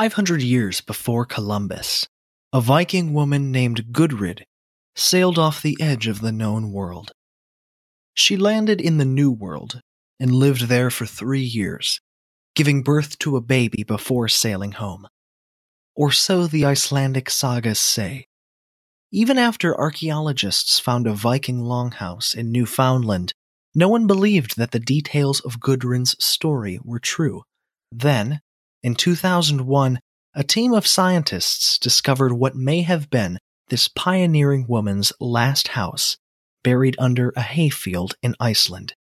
500 years before Columbus, a Viking woman named Gudrid sailed off the edge of the known world. She landed in the New World and lived there for three years, giving birth to a baby before sailing home. Or so the Icelandic sagas say. Even after archaeologists found a Viking longhouse in Newfoundland, no one believed that the details of Gudrid's story were true. Then, in 2001, a team of scientists discovered what may have been this pioneering woman's last house, buried under a hayfield in Iceland,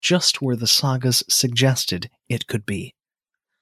just where the sagas suggested it could be.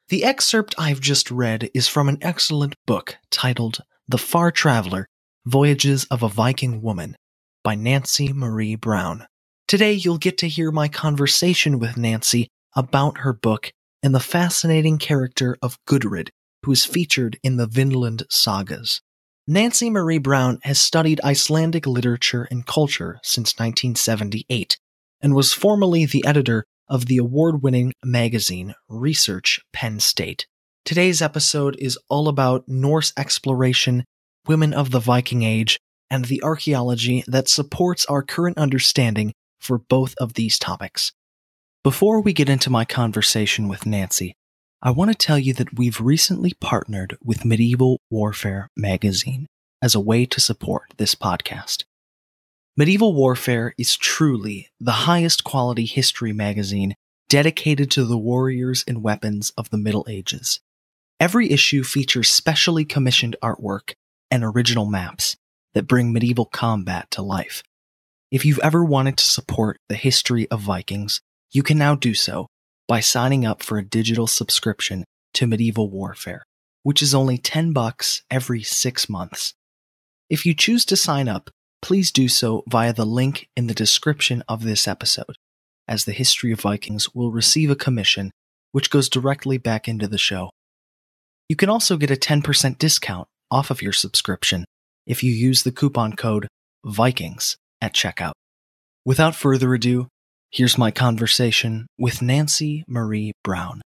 The excerpt I've just read is from an excellent book titled The Far Traveler Voyages of a Viking Woman by Nancy Marie Brown. Today, you'll get to hear my conversation with Nancy about her book and the fascinating character of Gudrid, who is featured in the Vinland sagas. Nancy Marie Brown has studied Icelandic literature and culture since 1978 and was formerly the editor of the award winning magazine Research Penn State. Today's episode is all about Norse exploration, women of the Viking Age, and the archaeology that supports our current understanding for both of these topics. Before we get into my conversation with Nancy, I want to tell you that we've recently partnered with Medieval Warfare magazine as a way to support this podcast. Medieval Warfare is truly the highest quality history magazine dedicated to the warriors and weapons of the Middle Ages. Every issue features specially commissioned artwork and original maps that bring medieval combat to life. If you've ever wanted to support the history of Vikings, you can now do so by signing up for a digital subscription to Medieval Warfare, which is only 10 bucks every 6 months. If you choose to sign up, please do so via the link in the description of this episode, as the History of Vikings will receive a commission which goes directly back into the show. You can also get a 10% discount off of your subscription if you use the coupon code VIKINGS at checkout. Without further ado, Here's my conversation with Nancy Marie Brown.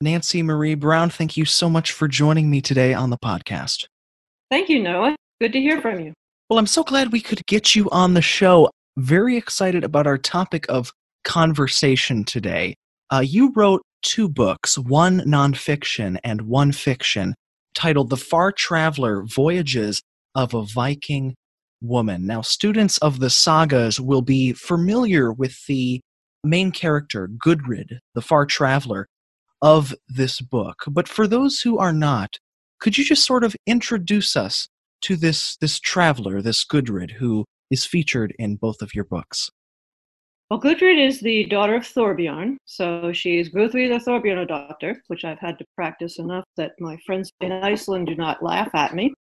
Nancy Marie Brown, thank you so much for joining me today on the podcast. Thank you, Noah. Good to hear from you. Well, I'm so glad we could get you on the show. Very excited about our topic of conversation today. Uh, you wrote two books, one nonfiction and one fiction, titled The Far Traveler Voyages of a Viking Woman. Now, students of the sagas will be familiar with the main character, Gudrid, the Far Traveler, of this book. But for those who are not, could you just sort of introduce us to this, this traveler, this Gudrid, who is featured in both of your books? Well, Gudrid is the daughter of Thorbjorn, so she's Gudridur Thorbjornadottir, which I've had to practice enough that my friends in Iceland do not laugh at me.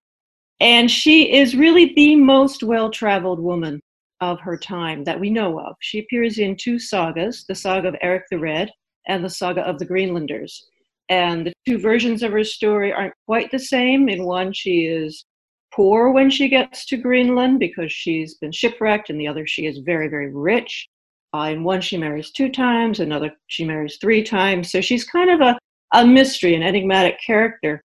And she is really the most well traveled woman of her time that we know of. She appears in two sagas the saga of Eric the Red and the saga of the Greenlanders. And the two versions of her story aren't quite the same. In one, she is poor when she gets to Greenland because she's been shipwrecked, and the other, she is very, very rich. Uh, one, she marries two times, another, she marries three times. So she's kind of a, a mystery, an enigmatic character.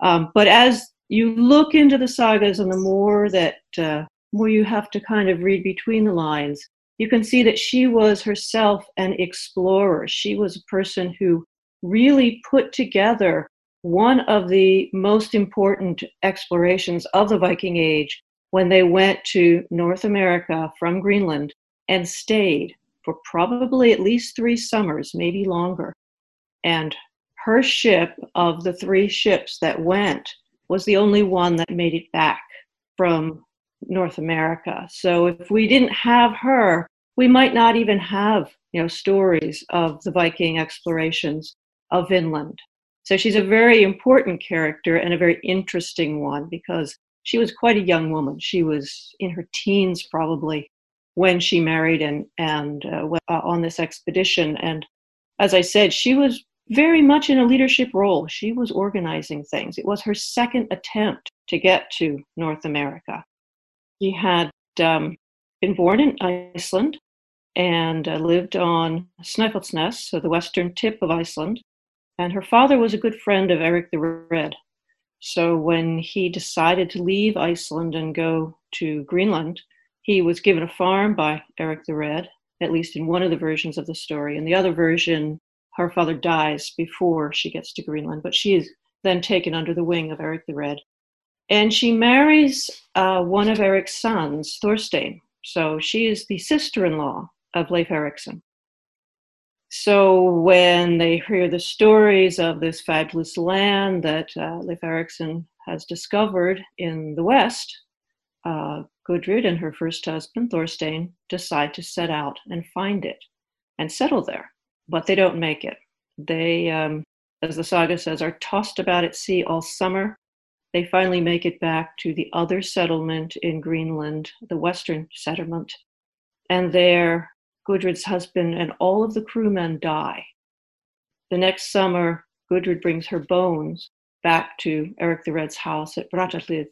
Um, but as you look into the sagas and the more that uh, more you have to kind of read between the lines, you can see that she was herself an explorer. She was a person who really put together one of the most important explorations of the Viking Age when they went to North America from Greenland and stayed for probably at least three summers, maybe longer. And her ship, of the three ships that went, was the only one that made it back from North America. So if we didn't have her, we might not even have you know stories of the Viking explorations of Vinland. So she's a very important character and a very interesting one because she was quite a young woman. She was in her teens probably when she married and and uh, uh, on this expedition. And as I said, she was very much in a leadership role. She was organizing things. It was her second attempt to get to North America. She had um, been born in Iceland and uh, lived on Snæfellsnes, so the western tip of Iceland. And her father was a good friend of Eric the Red. So when he decided to leave Iceland and go to Greenland, he was given a farm by Eric the Red, at least in one of the versions of the story. In the other version, her father dies before she gets to Greenland, but she is then taken under the wing of Eric the Red. And she marries uh, one of Eric's sons, Thorstein. So she is the sister in law of Leif Erikson. So when they hear the stories of this fabulous land that uh, Leif Erikson has discovered in the West, uh, Gudrid and her first husband, Thorstein, decide to set out and find it and settle there. But they don't make it. They, um, as the saga says, are tossed about at sea all summer. They finally make it back to the other settlement in Greenland, the Western settlement. And there, Gudrid's husband and all of the crewmen die. The next summer, Gudrid brings her bones back to Eric the Red's house at Brattahlid,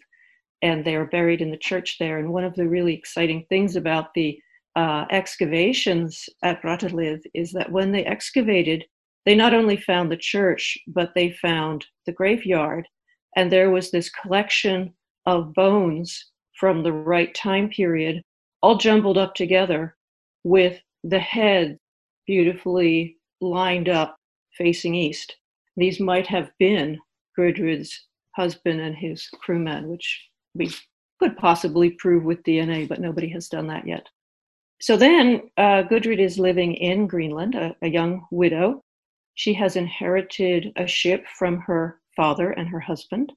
and they are buried in the church there. And one of the really exciting things about the uh, excavations at Brattahlid is that when they excavated, they not only found the church, but they found the graveyard. And there was this collection of bones from the right time period, all jumbled up together with the head beautifully lined up facing east. These might have been Gudrid's husband and his crewmen, which we could possibly prove with DNA, but nobody has done that yet. So then uh, Gudrid is living in Greenland, a, a young widow. She has inherited a ship from her father and her husband,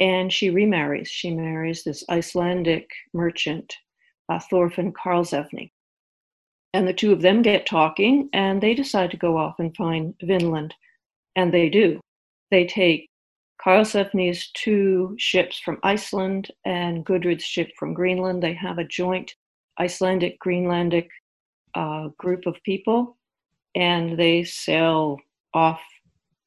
and she remarries. She marries this Icelandic merchant, uh, Thorfinn Karlsefni. And the two of them get talking and they decide to go off and find Vinland. And they do. They take Karlsefni's two ships from Iceland and Gudrid's ship from Greenland. They have a joint Icelandic Greenlandic uh, group of people and they sail off.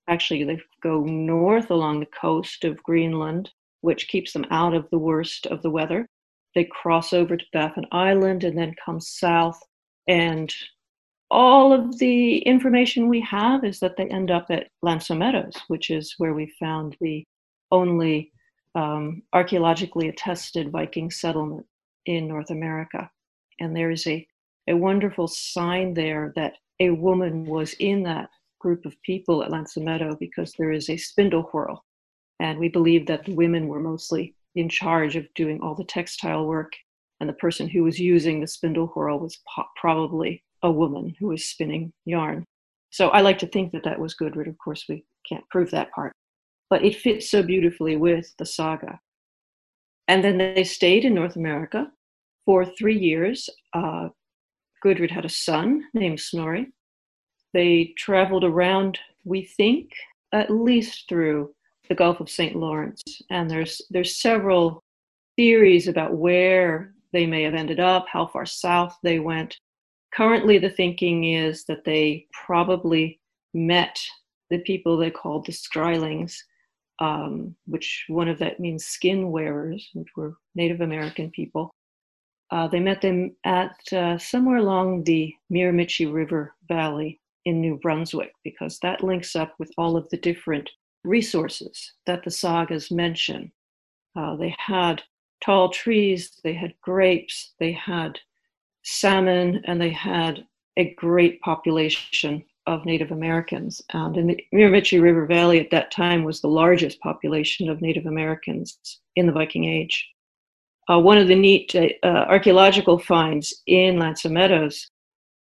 Actually, they go north along the coast of Greenland, which keeps them out of the worst of the weather. They cross over to Baffin Island and then come south and all of the information we have is that they end up at L'Anse aux Meadows, which is where we found the only um, archaeologically attested Viking settlement in North America. And there is a, a wonderful sign there that a woman was in that group of people at L'Anse aux Meadow because there is a spindle whorl. And we believe that the women were mostly in charge of doing all the textile work and the person who was using the spindle whorl was po- probably a woman who was spinning yarn. So I like to think that that was Gudrid. Of course, we can't prove that part, but it fits so beautifully with the saga. And then they stayed in North America for three years. Uh, Gudrid had a son named Snorri. They traveled around, we think, at least through the Gulf of St. Lawrence. And there's there's several theories about where they may have ended up, how far south they went. Currently, the thinking is that they probably met the people they called the Skrælings, um, which one of that means skin wearers, which were Native American people. Uh, they met them at uh, somewhere along the Miramichi River Valley in New Brunswick because that links up with all of the different resources that the sagas mention. Uh, they had tall trees, they had grapes, they had salmon, and they had a great population of Native Americans. And in the Miramichi River Valley at that time was the largest population of Native Americans in the Viking Age. Uh, one of the neat uh, uh archaeological finds in L'Anse aux Meadows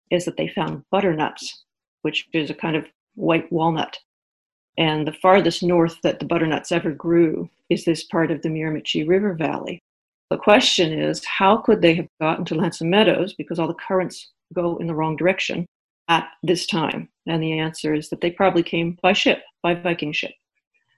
is that they found butternuts, which is a kind of white walnut. And the farthest north that the butternuts ever grew is this part of the Miramichi River Valley. The question is, how could they have gotten to L'Anse aux Meadows because all the currents go in the wrong direction at this time? And the answer is that they probably came by ship, by Viking ship.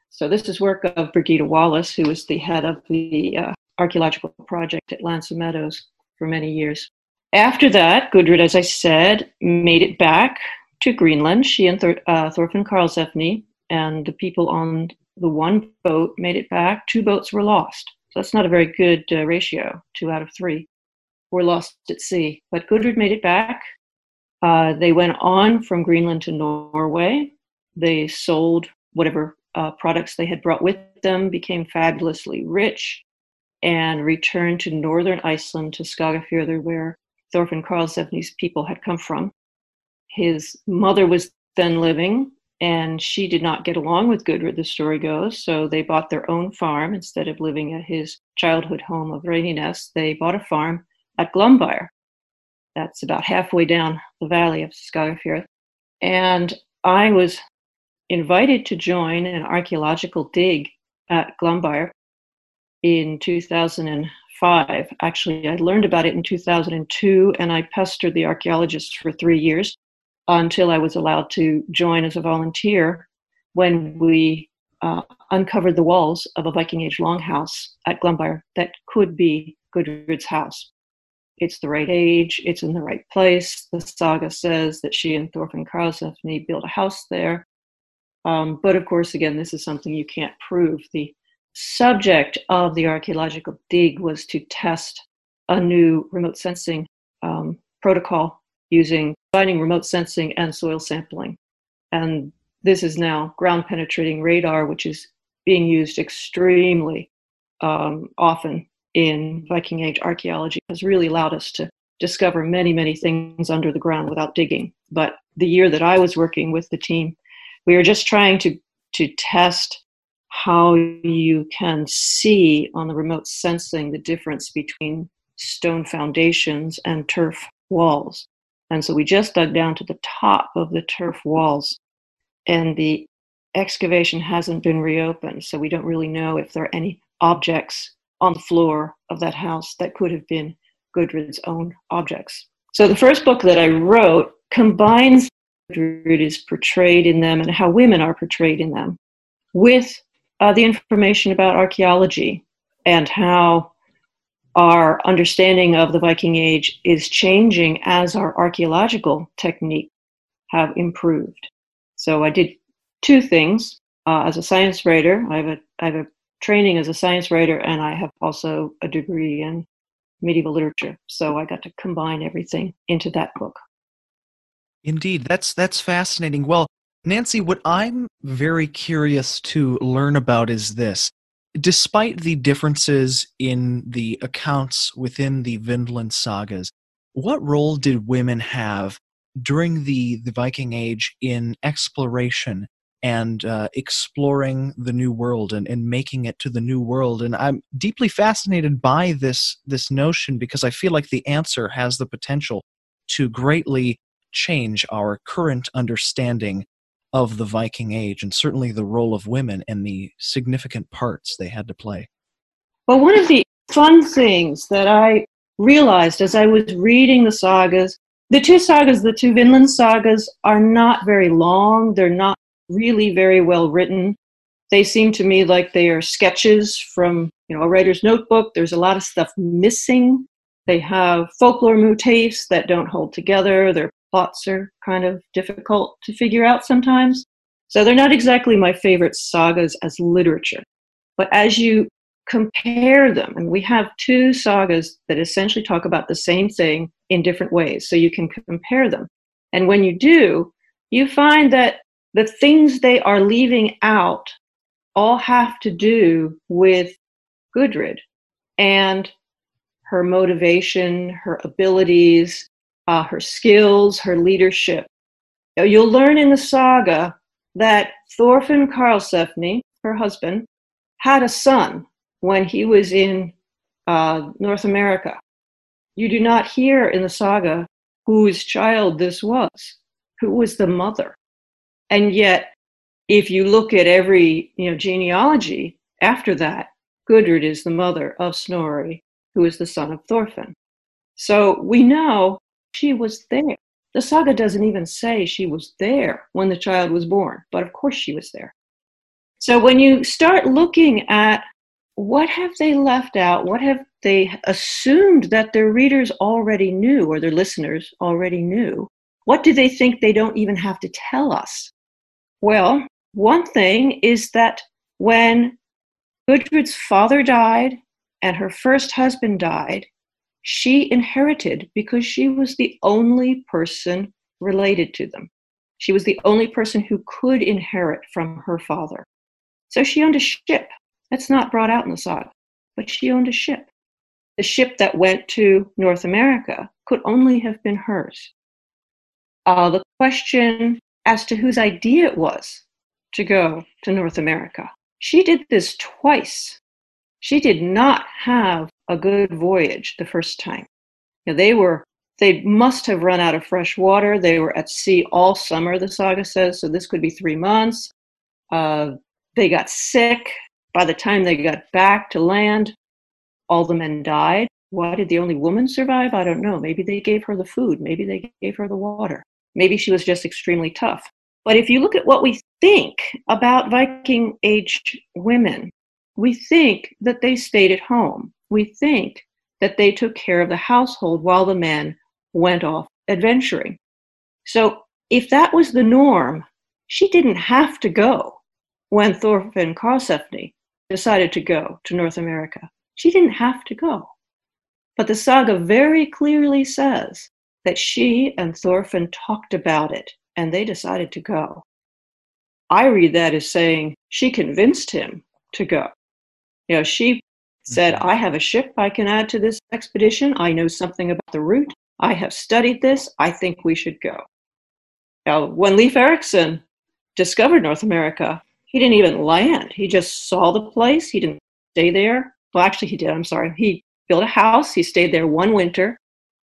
So this is work of Birgitta Wallace, who was the head of the uh, archaeological project at L'Anse aux Meadows for many years. After that, Gudrid, as I said, made it back to Greenland. She and Thor- uh, Thorfinn Karlsefni and the people on the one boat made it back. Two boats were lost. That's not a very good uh, ratio, two out of three. were lost at sea. But Gudrid made it back. Uh, they went on from Greenland to Norway. They sold whatever uh, products they had brought with them, became fabulously rich, and returned to northern Iceland to Skagafjörður, where Thorfinn Karlsefni's people had come from. His mother was then living, and she did not get along with Gudrid, the story goes. So they bought their own farm instead of living at his childhood home of Reynisnes. They bought a farm at Glaumbaer. That's about halfway down the valley of Skagafjord. And I was invited to join an archaeological dig at Glaumbaer in 2005. Actually, I learned about it in 2002 and I pestered the archaeologists for three years until I was allowed to join as a volunteer when we uh, uncovered the walls of a Viking Age longhouse at Glaumbaer that could be Gudrid's house. It's the right age, it's in the right place. The saga says that she and Thorfinn Karlsefni built a house there. Um, but of course, again, this is something you can't prove. The subject of the archaeological dig was to test a new remote sensing um, protocol using combining remote sensing and soil sampling. And this is now ground penetrating radar, which is being used extremely um, often in Viking Age archaeology, has really allowed us to discover many, many things under the ground without digging. But the year that I was working with the team, we were just trying to, to test how you can see on the remote sensing the difference between stone foundations and turf walls. And so we just dug down to the top of the turf walls, and the excavation hasn't been reopened. So we don't really know if there are any objects on the floor of that house that could have been Gudrid's own objects. So the first book that I wrote combines Gudrid is portrayed in them and how women are portrayed in them with uh, the information about archaeology and how our understanding of the Viking Age is changing as our archaeological technique have improved. So I did two things uh, as a science writer. I have a I have a training as a science writer, and I have also a degree in medieval literature. So I got to combine everything into that book. Indeed, that's that's fascinating. Well, Nancy, what I'm very curious to learn about is this despite the differences in the accounts within the Vinland sagas, what role did women have during the, the Viking Age in exploration and uh, exploring the new world and, and making it to the new world? And I'm deeply fascinated by this, this notion because I feel like the answer has the potential to greatly change our current understanding of the Viking Age and certainly the role of women and the significant parts they had to play. Well, one of the fun things that I realized as I was reading the sagas, the two sagas, the two Vinland sagas, are not very long. They're not really very well written. They seem to me like they are sketches from you know a writer's notebook. There's a lot of stuff missing. They have folklore motifs that don't hold together. Their plots are kind of difficult to figure out sometimes. So they're not exactly my favorite sagas as literature. But as you compare them, and we have two sagas that essentially talk about the same thing in different ways, so you can compare them. And when you do, you find that the things they are leaving out all have to do with Gudrid and her motivation, her abilities, uh, her skills, her leadership. You'll learn in the saga that Thorfinn Karlsefni, her husband, had a son when he was in uh, North America. You do not hear in the saga whose child this was, who was the mother. And yet, if you look at every you know, genealogy after that, Gudrid is the mother of Snorri, who is the son of Thorfinn. So we know she was there. The saga doesn't even say she was there when the child was born, but of course she was there. So when you start looking at what have they left out, what have they assumed that their readers already knew or their listeners already knew, what do they think they don't even have to tell us? Well, one thing is that when Gudrid's father died and her first husband died, she inherited because she was the only person related to them. She was the only person who could inherit from her father. So she owned a ship. That's not brought out in the saga, but she owned a ship. The ship that went to North America could only have been hers. Uh, the question as to whose idea it was to go to North America. She did this twice. She did not have a good voyage the first time. You know, they were they must have run out of fresh water. They were at sea all summer, the saga says, so this could be three months. Uh, they got sick. By the time they got back to land, all the men died. Why did the only woman survive? I don't know. Maybe they gave her the food. Maybe they gave her the water. Maybe she was just extremely tough. But if you look at what we think about Viking age women, we think that they stayed at home. We think that they took care of the household while the men went off adventuring. So if that was the norm, she didn't have to go when Thorfinn Karlsefni decided to go to North America. She didn't have to go. But the saga very clearly says that she and Thorfinn talked about it and they decided to go. I read that as saying she convinced him to go. You know, she said. I have a ship I can add to this expedition. I know something about the route. I have studied this. I think we should go. Now, when Leif Erikson discovered North America, he didn't even land. He just saw the place. He didn't stay there. Well, actually, he did. I'm sorry. He built a house. He stayed there one winter,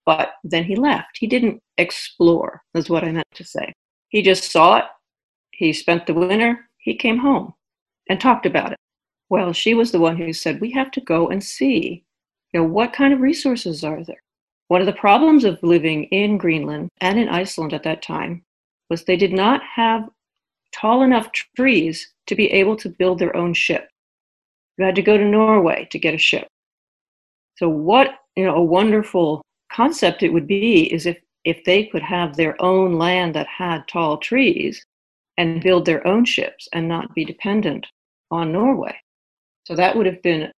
but then he left. He didn't explore, is what I meant to say. He just saw it. He spent the winter. He came home and talked about it. Well, she was the one who said, we have to go and see, you know, what kind of resources are there? One of the problems of living in Greenland and in Iceland at that time was they did not have tall enough trees to be able to build their own ship. You had to go to Norway to get a ship. So what, you know, a wonderful concept it would be is if if they could have their own land that had tall trees and build their own ships and not be dependent on Norway. So that would have been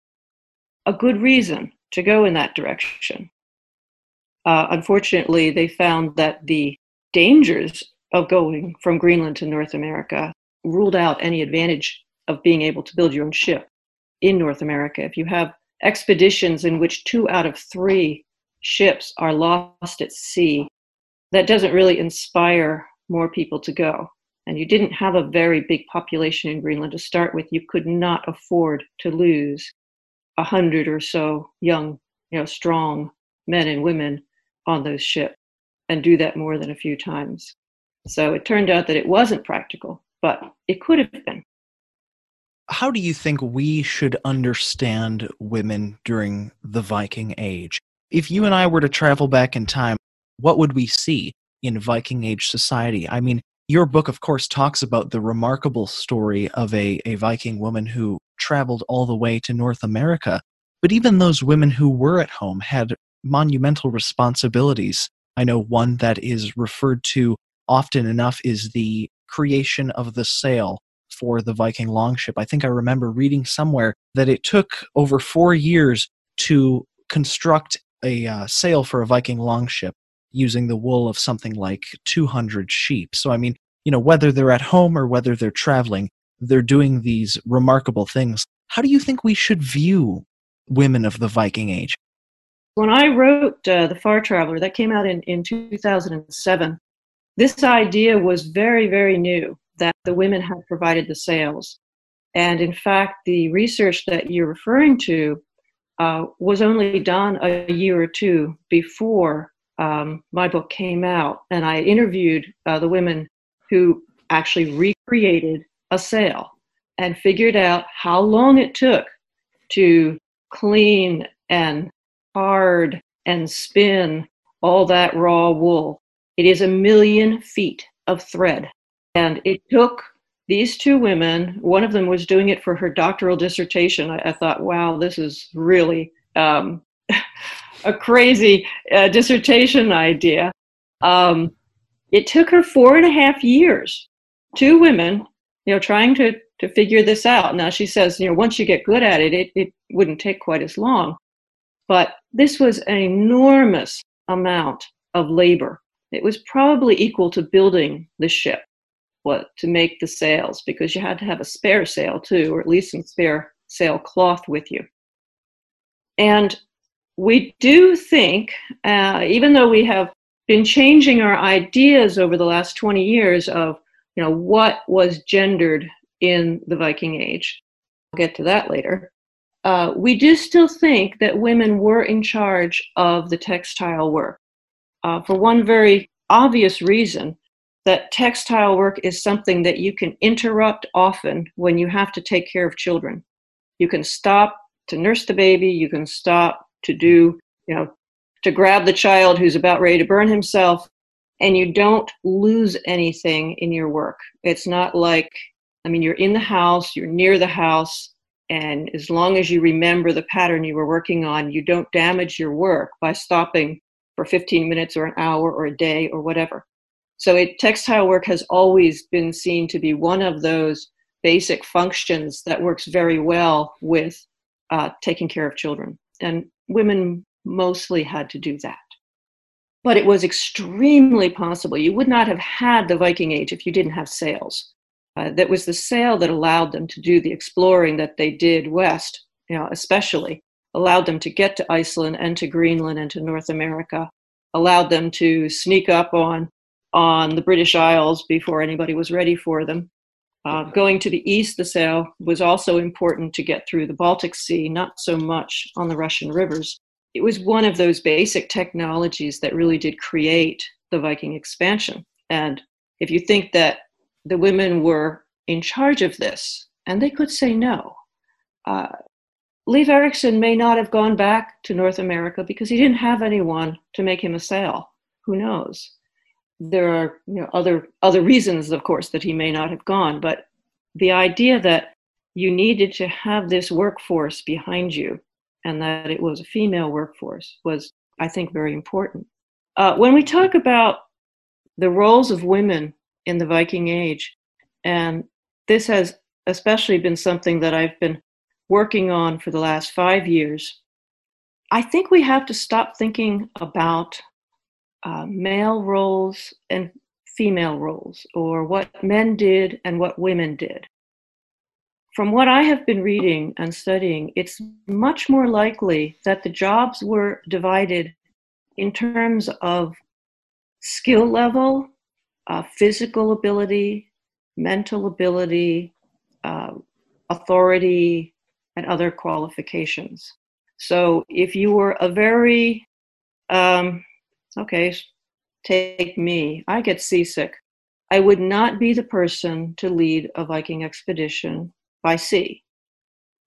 a good reason to go in that direction. Uh, unfortunately, they found that the dangers of going from Greenland to North America ruled out any advantage of being able to build your own ship in North America. If you have expeditions in which two out of three ships are lost at sea, that doesn't really inspire more people to go. And you didn't have a very big population in Greenland to start with. You could not afford to lose a hundred or so young, you know, strong men and women on those ships and do that more than a few times. So it turned out that it wasn't practical, but it could have been. How do you think we should understand women during the Viking Age? If you and I were to travel back in time, what would we see in Viking Age society? I mean, your book, of course, talks about the remarkable story of a, a Viking woman who traveled all the way to North America. But even those women who were at home had monumental responsibilities. I know one that is referred to often enough is the creation of the sail for the Viking longship. I think I remember reading somewhere that it took over four years to construct a uh, sail for a Viking longship using the wool of something like 200 sheep. So, I mean, you know, whether they're at home or whether they're traveling, they're doing these remarkable things. How do you think we should view women of the Viking Age? When I wrote uh, The Far Traveler, that came out in, in 2007, this idea was very, very new that the women had provided the sails. And in fact, the research that you're referring to uh, was only done a year or two before um, my book came out, and I interviewed uh, the women who actually recreated a sail and figured out how long it took to clean and card and spin all that raw wool. It is a million feet of thread. And it took these two women, one of them was doing it for her doctoral dissertation. I, I thought, wow, this is really um, a crazy uh, dissertation idea. Um, it took her four and a half years, two women, you know, trying to, to figure this out. Now she says, you know, once you get good at it, it, it wouldn't take quite as long. But this was an enormous amount of labor. It was probably equal to building the ship, what to make the sails, because you had to have a spare sail too, or at least some spare sail cloth with you. And we do think, uh, even though we have been changing our ideas over the last 20 years of you know what was gendered in the Viking Age, we'll get to that later. Uh, we do still think that women were in charge of the textile work uh, for one very obvious reason that textile work is something that you can interrupt often when you have to take care of children. You can stop to nurse the baby, you can stop to do, you know, to grab the child who's about ready to burn himself, and you don't lose anything in your work. It's not like, I mean, you're in the house, you're near the house, and as long as you remember the pattern you were working on, you don't damage your work by stopping for 15 minutes or an hour or a day or whatever. So it, textile work has always been seen to be one of those basic functions that works very well with uh, taking care of children. And women mostly had to do that. But it was extremely possible. You would not have had the Viking Age if you didn't have sails. Uh, that was the sail that allowed them to do the exploring that they did west, you know, especially allowed them to get to Iceland and to Greenland and to North America, allowed them to sneak up on on the British Isles before anybody was ready for them. Uh, going to the east, the sail was also important to get through the Baltic Sea, not so much on the Russian rivers. It was one of those basic technologies that really did create the Viking expansion. And if you think that the women were in charge of this, and they could say no, uh, Leif Erikson may not have gone back to North America because he didn't have anyone to make him a sail. Who knows? There are you know, other other reasons, of course, that he may not have gone. But the idea that you needed to have this workforce behind you, and that it was a female workforce, was, I think, very important. Uh, when we talk about the roles of women in the Viking Age, and this has especially been something that I've been working on for the last five years, I think we have to stop thinking about uh, male roles and female roles, or what men did and what women did. From what I have been reading and studying, it's much more likely that the jobs were divided in terms of skill level, uh, physical ability, mental ability, uh, authority, and other qualifications. So if you were a very, um, okay, take me, I get seasick. I would not be the person to lead a Viking expedition by sea.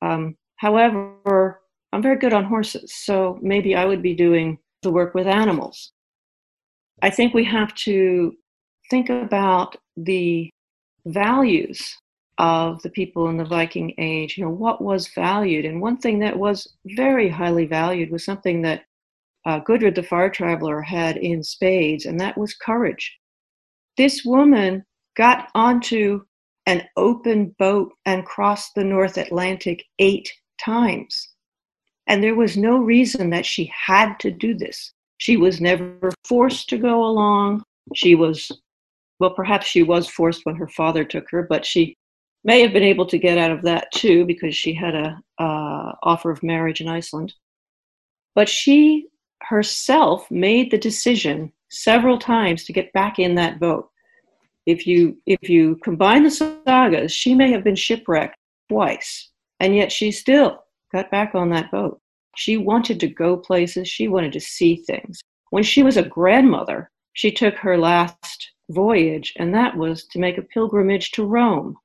Um, however, I'm very good on horses, so maybe I would be doing the work with animals. I think we have to think about the values of the people in the Viking Age, you know, what was valued. And one thing that was very highly valued was something that uh, Gudrid the Far Traveler had in spades, and that was courage. This woman got onto an open boat and crossed the North Atlantic eight times. And there was no reason that she had to do this. She was never forced to go along. She was, well, perhaps she was forced when her father took her, but she may have been able to get out of that too because she had a uh, offer of marriage in Iceland. But she herself made the decision several times to get back in that boat. If you if you combine the sagas, she may have been shipwrecked twice, and yet she still got back on that boat. She wanted to go places. She wanted to see things. When she was a grandmother, she took her last voyage, and that was to make a pilgrimage to Rome.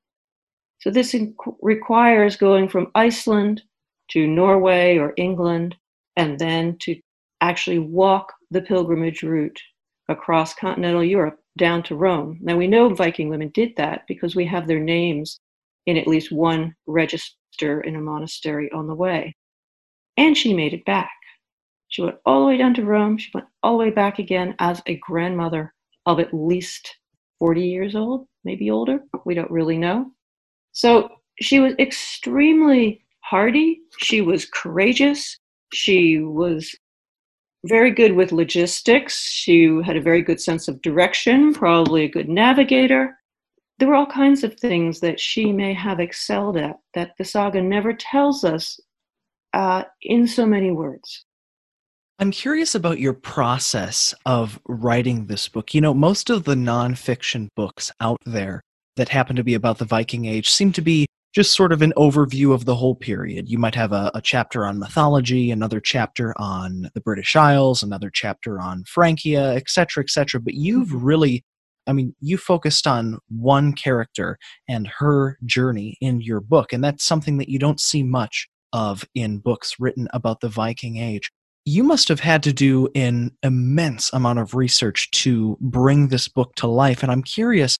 So this inc- requires going from Iceland to Norway or England and then to actually walk the pilgrimage route across continental Europe down to Rome. Now we know Viking women did that because we have their names in at least one register in a monastery on the way. And she made it back. She went all the way down to Rome. She went all the way back again as a grandmother of at least 40 years old, maybe older. We don't really know. So she was extremely hardy. She was courageous. She was very good with logistics. She had a very good sense of direction, probably a good navigator. There were all kinds of things that she may have excelled at that the saga never tells us uh, in so many words. I'm curious about your process of writing this book. You know, most of the nonfiction books out there that happen to be about the Viking Age seem to be just sort of an overview of the whole period. You might have a, a, chapter on mythology, another chapter on the British Isles, another chapter on Francia, etc., etc. But you've mm-hmm. really, I mean, you focused on one character and her journey in your book, and that's something that you don't see much of in books written about the Viking Age. You must have had to do an immense amount of research to bring this book to life, and I'm curious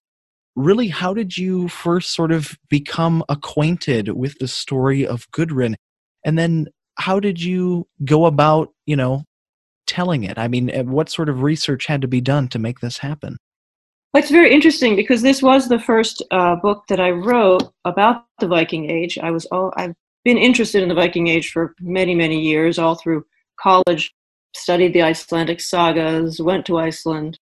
really how did you first sort of become acquainted with the story of Gudrid? And then how did you go about, you know, telling it? I mean, what sort of research had to be done to make this happen? It's very interesting because this was the first uh, book that I wrote about the Viking Age. I was all I've been interested in the Viking Age for many, many years, all through college. Studied the Icelandic sagas, went to Iceland,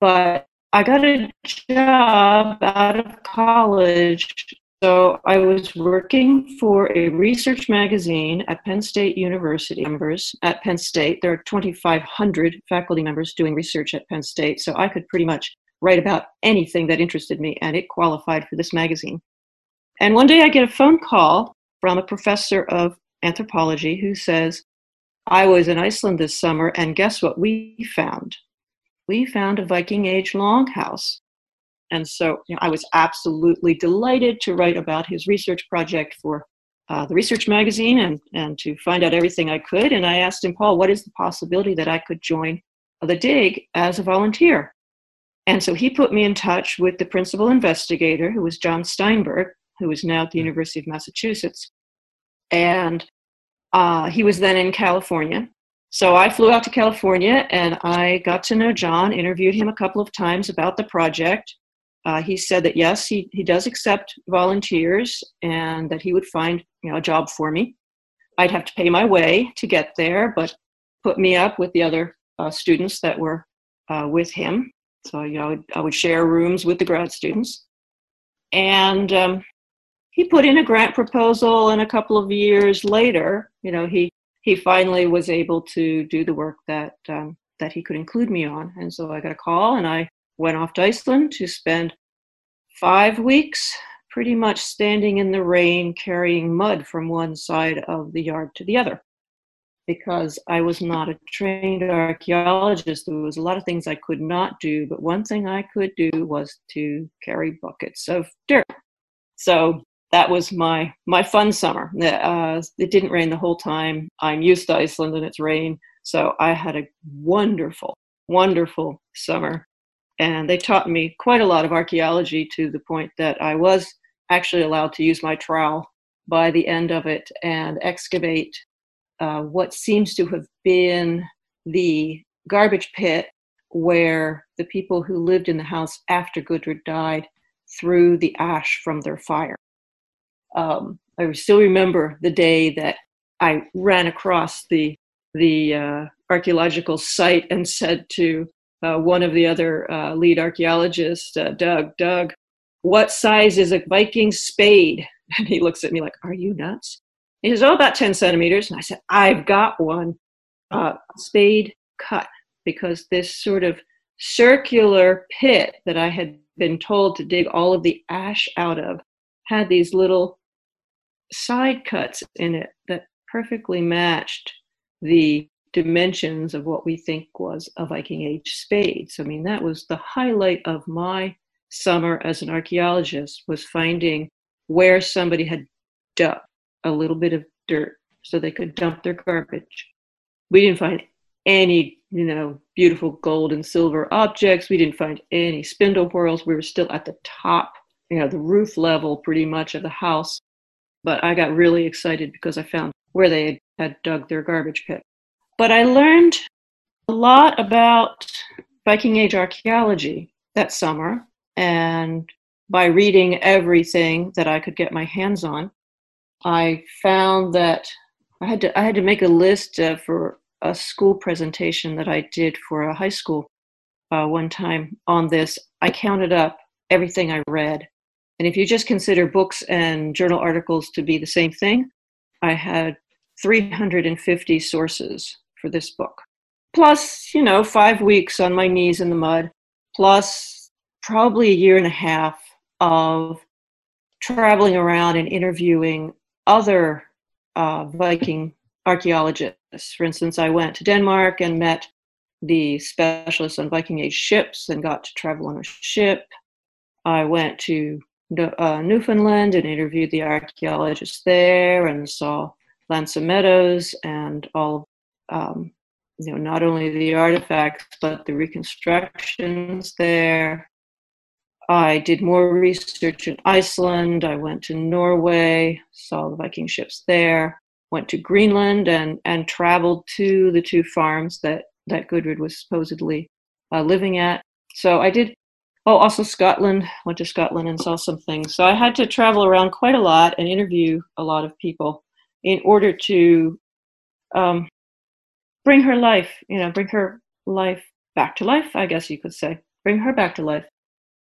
but I got a job out of college. So I was working for a research magazine at Penn State University. Members at Penn State, there are 2,500 faculty members doing research at Penn State. So I could pretty much write about anything that interested me, and it qualified for this magazine. And one day I get a phone call from a professor of anthropology who says, I was in Iceland this summer, and guess what we found? We found a Viking Age longhouse. And so you know, I was absolutely delighted to write about his research project for uh, the research magazine and, and to find out everything I could. And I asked him, Paul, what is the possibility that I could join the dig as a volunteer? And so he put me in touch with the principal investigator, who was John Steinberg, who is now at the University of Massachusetts. And uh, he was then in California. So I flew out to California and I got to know John, interviewed him a couple of times about the project. Uh, he said that yes, he, he does accept volunteers and that he would find you know, a job for me. I'd have to pay my way to get there, but put me up with the other uh, students that were uh, with him. So you know, I would, I would, share rooms with the grad students. And um, he put in a grant proposal, and a couple of years later, you know, he he finally was able to do the work that um, that he could include me on. And so I got a call, and I went off to Iceland to spend five weeks, pretty much standing in the rain, carrying mud from one side of the yard to the other. Because I was not a trained archaeologist, there was a lot of things I could not do, but one thing I could do was to carry buckets of dirt. So that was my my fun summer. Uh, it didn't rain the whole time. I'm used to Iceland and it's rain, so I had a wonderful, wonderful summer. And they taught me quite a lot of archaeology to the point that I was actually allowed to use my trowel by the end of it and excavate uh, what seems to have been the garbage pit where the people who lived in the house after Gudrid died threw the ash from their fire. Um, I still remember the day that I ran across the the uh, archaeological site and said to uh, one of the other uh, lead archaeologists, uh, Doug, Doug, what size is a Viking spade? And he looks at me like, Are you nuts? He says, Oh, about 10 centimeters. And I said, I've got one. Uh, spade cut because this sort of circular pit that I had been told to dig all of the ash out of had these little side cuts in it that perfectly matched the dimensions of what we think was a Viking Age spade. So, I mean, that was the highlight of my summer as an archaeologist was finding where somebody had dug a little bit of dirt so they could dump their garbage. We didn't find any, you know, beautiful gold and silver objects. We didn't find any spindle whorls. We were still at the top, you know, the roof level pretty much of the house but I got really excited because I found where they had dug their garbage pit. But I learned a lot about Viking Age archaeology that summer, and by reading everything that I could get my hands on, I found that I had to I had to make a list uh, for a school presentation that I did for a high school uh, one time on this. I counted up everything I read, and if you just consider books and journal articles to be the same thing, I had 350 sources for this book. Plus, you know, five weeks on my knees in the mud, plus probably a year and a half of traveling around and interviewing other uh, Viking archaeologists. For instance, I went to Denmark and met the specialists on Viking Age ships and got to travel on a ship. I went to uh, Newfoundland and interviewed the archaeologists there and saw L'Anse Meadows and all, um, you know, not only the artifacts but the reconstructions there. I did more research in Iceland. I went to Norway, saw the Viking ships there. Went to Greenland and and traveled to the two farms that that Gudrid was supposedly uh, living at. So I did. Oh, also Scotland. Went to Scotland and saw some things. So I had to travel around quite a lot and interview a lot of people in order to um, bring her life. You know, bring her life back to life. I guess you could say, bring her back to life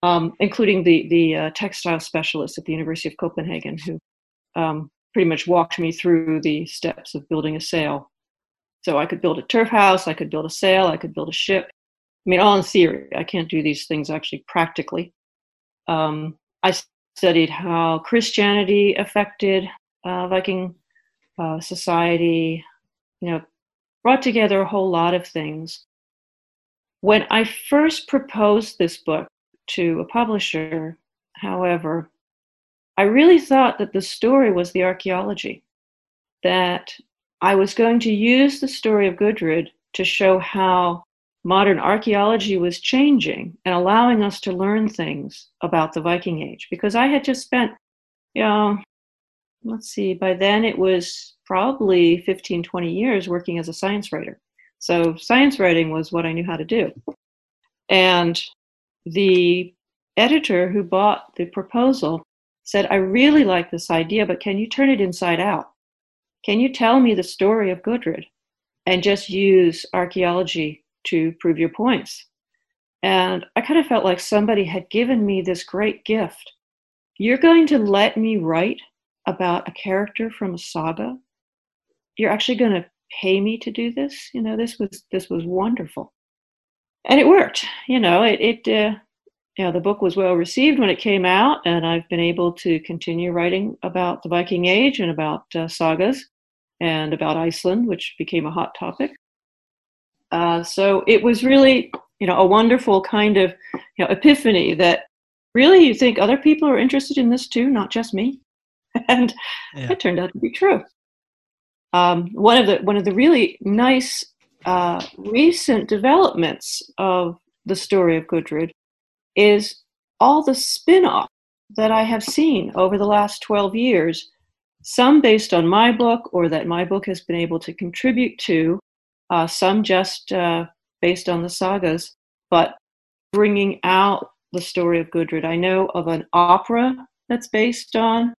um, including the the uh, textile specialist at the University of Copenhagen, who um, pretty much walked me through the steps of building a sail. So I could build a turf house, I could build a sail, I could build a ship. I mean, all in theory. I can't do these things actually practically. Um, I studied how Christianity affected uh, Viking uh, society. You know, brought together a whole lot of things. When I first proposed this book to a publisher. However, I really thought that the story was the archaeology, that I was going to use the story of Gudrid to show how modern archaeology was changing and allowing us to learn things about the Viking Age. Because I had just spent, you know, let's see, by then it was probably 15, 20 years working as a science writer. So science writing was what I knew how to do. And the editor who bought the proposal said, I really like this idea, but can you turn it inside out? Can you tell me the story of Gudrid and just use archaeology to prove your points? And I kind of felt like somebody had given me this great gift. You're going to let me write about a character from a saga? You're actually going to pay me to do this? You know, this was this was wonderful and it worked. You know, it it uh, you know the book was well received when it came out, and I've been able to continue writing about the Viking Age and about uh, sagas and about Iceland, which became a hot topic. Uh, so it was really you know a wonderful kind of you know epiphany that really you think other people are interested in this too, not just me, and yeah. it turned out to be true. Um, one of the one of the really nice uh, recent developments of the story of Gudrid is all the spin off that I have seen over the last 12 years, some based on my book or that my book has been able to contribute to, uh, some just uh, based on the sagas, but bringing out the story of Gudrid. I know of an opera that's based on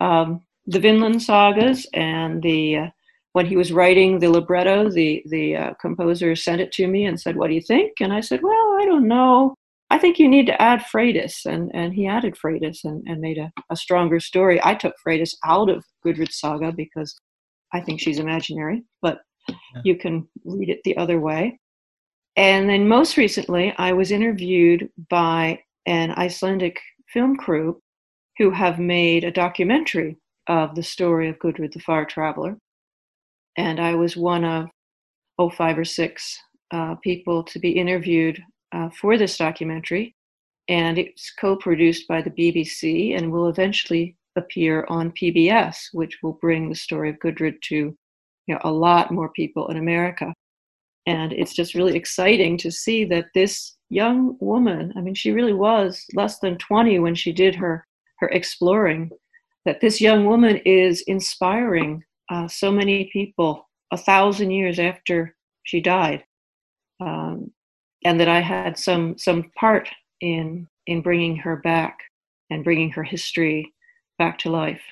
um, the Vinland sagas and the uh, when he was writing the libretto, the the uh, composer sent it to me and said, "What do you think?" And I said, "Well, I don't know. I think you need to add Freydis." And and he added Freydis and, and made a, a stronger story. I took Freydis out of Gudrid's saga because I think she's imaginary, but you can read it the other way. And then most recently, I was interviewed by an Icelandic film crew who have made a documentary of the story of Gudrid the Far Traveler. And I was one of oh five or six uh, people to be interviewed uh, for this documentary, and it's co-produced by the BBC and will eventually appear on PBS, which will bring the story of Gudrid to you know, a lot more people in America. And it's just really exciting to see that this young woman, I mean, she really was less than 20 when she did her, her exploring, that this young woman is inspiring uh, so many people a thousand years after she died, um, and that I had some some part in in bringing her back and bringing her history back to life.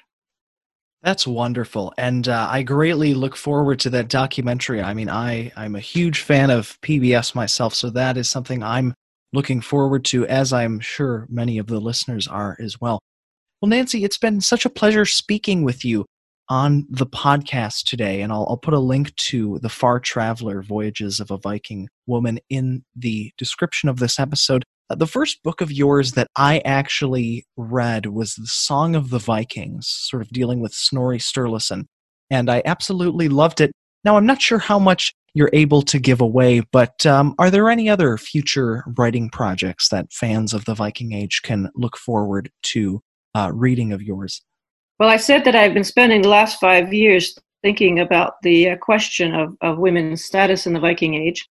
That's wonderful, and uh, I greatly look forward to that documentary. I mean, I I'm a huge fan of PBS myself, so that is something I'm looking forward to, as I'm sure many of the listeners are as well. Well, Nancy, it's been such a pleasure speaking with you on the podcast today, and I'll, I'll put a link to the Far Traveler Voyages of a Viking Woman in the description of this episode. Uh, the first book of yours that I actually read was The Song of the Vikings, sort of dealing with Snorri Sturluson, and I absolutely loved it. Now, I'm not sure how much you're able to give away, but um, are there any other future writing projects that fans of the Viking Age can look forward to uh, reading of yours? Well, I said that I've been spending the last five years thinking about the uh, question of, of women's status in the Viking Age.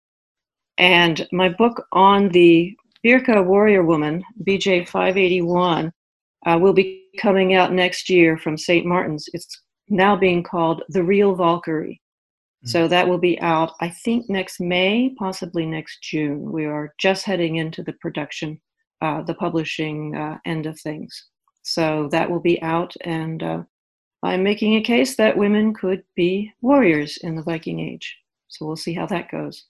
And my book on the Birka warrior woman, BJ 581, uh, will be coming out next year from St. Martin's. It's now being called The Real Valkyrie. Mm-hmm. So that will be out, I think, next May, possibly next June. We are just heading into the production, uh, the publishing uh, end of things. So that will be out, and uh, I'm making a case that women could be warriors in the Viking Age. So we'll see how that goes.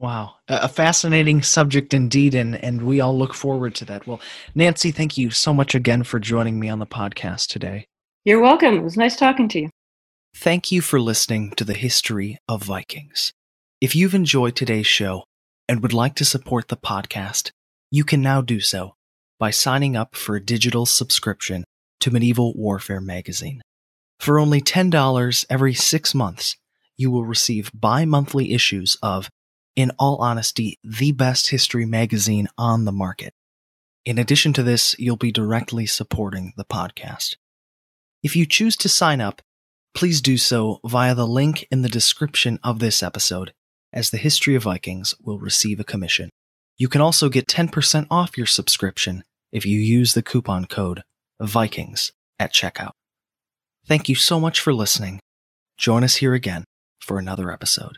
Wow, a fascinating subject indeed, and, and we all look forward to that. Well, Nancy, thank you so much again for joining me on the podcast today. You're welcome. It was nice talking to you. Thank you for listening to the History of Vikings. If you've enjoyed today's show and would like to support the podcast, you can now do so by signing up for a digital subscription to Medieval Warfare magazine. For only $10 every six months, you will receive bi monthly issues of in all honesty, the best history magazine on the market. In addition to this, you'll be directly supporting the podcast. If you choose to sign up, please do so via the link in the description of this episode, as the History of Vikings will receive a commission. You can also get 10% off your subscription if you use the coupon code Vikings at checkout. Thank you so much for listening. Join us here again for another episode.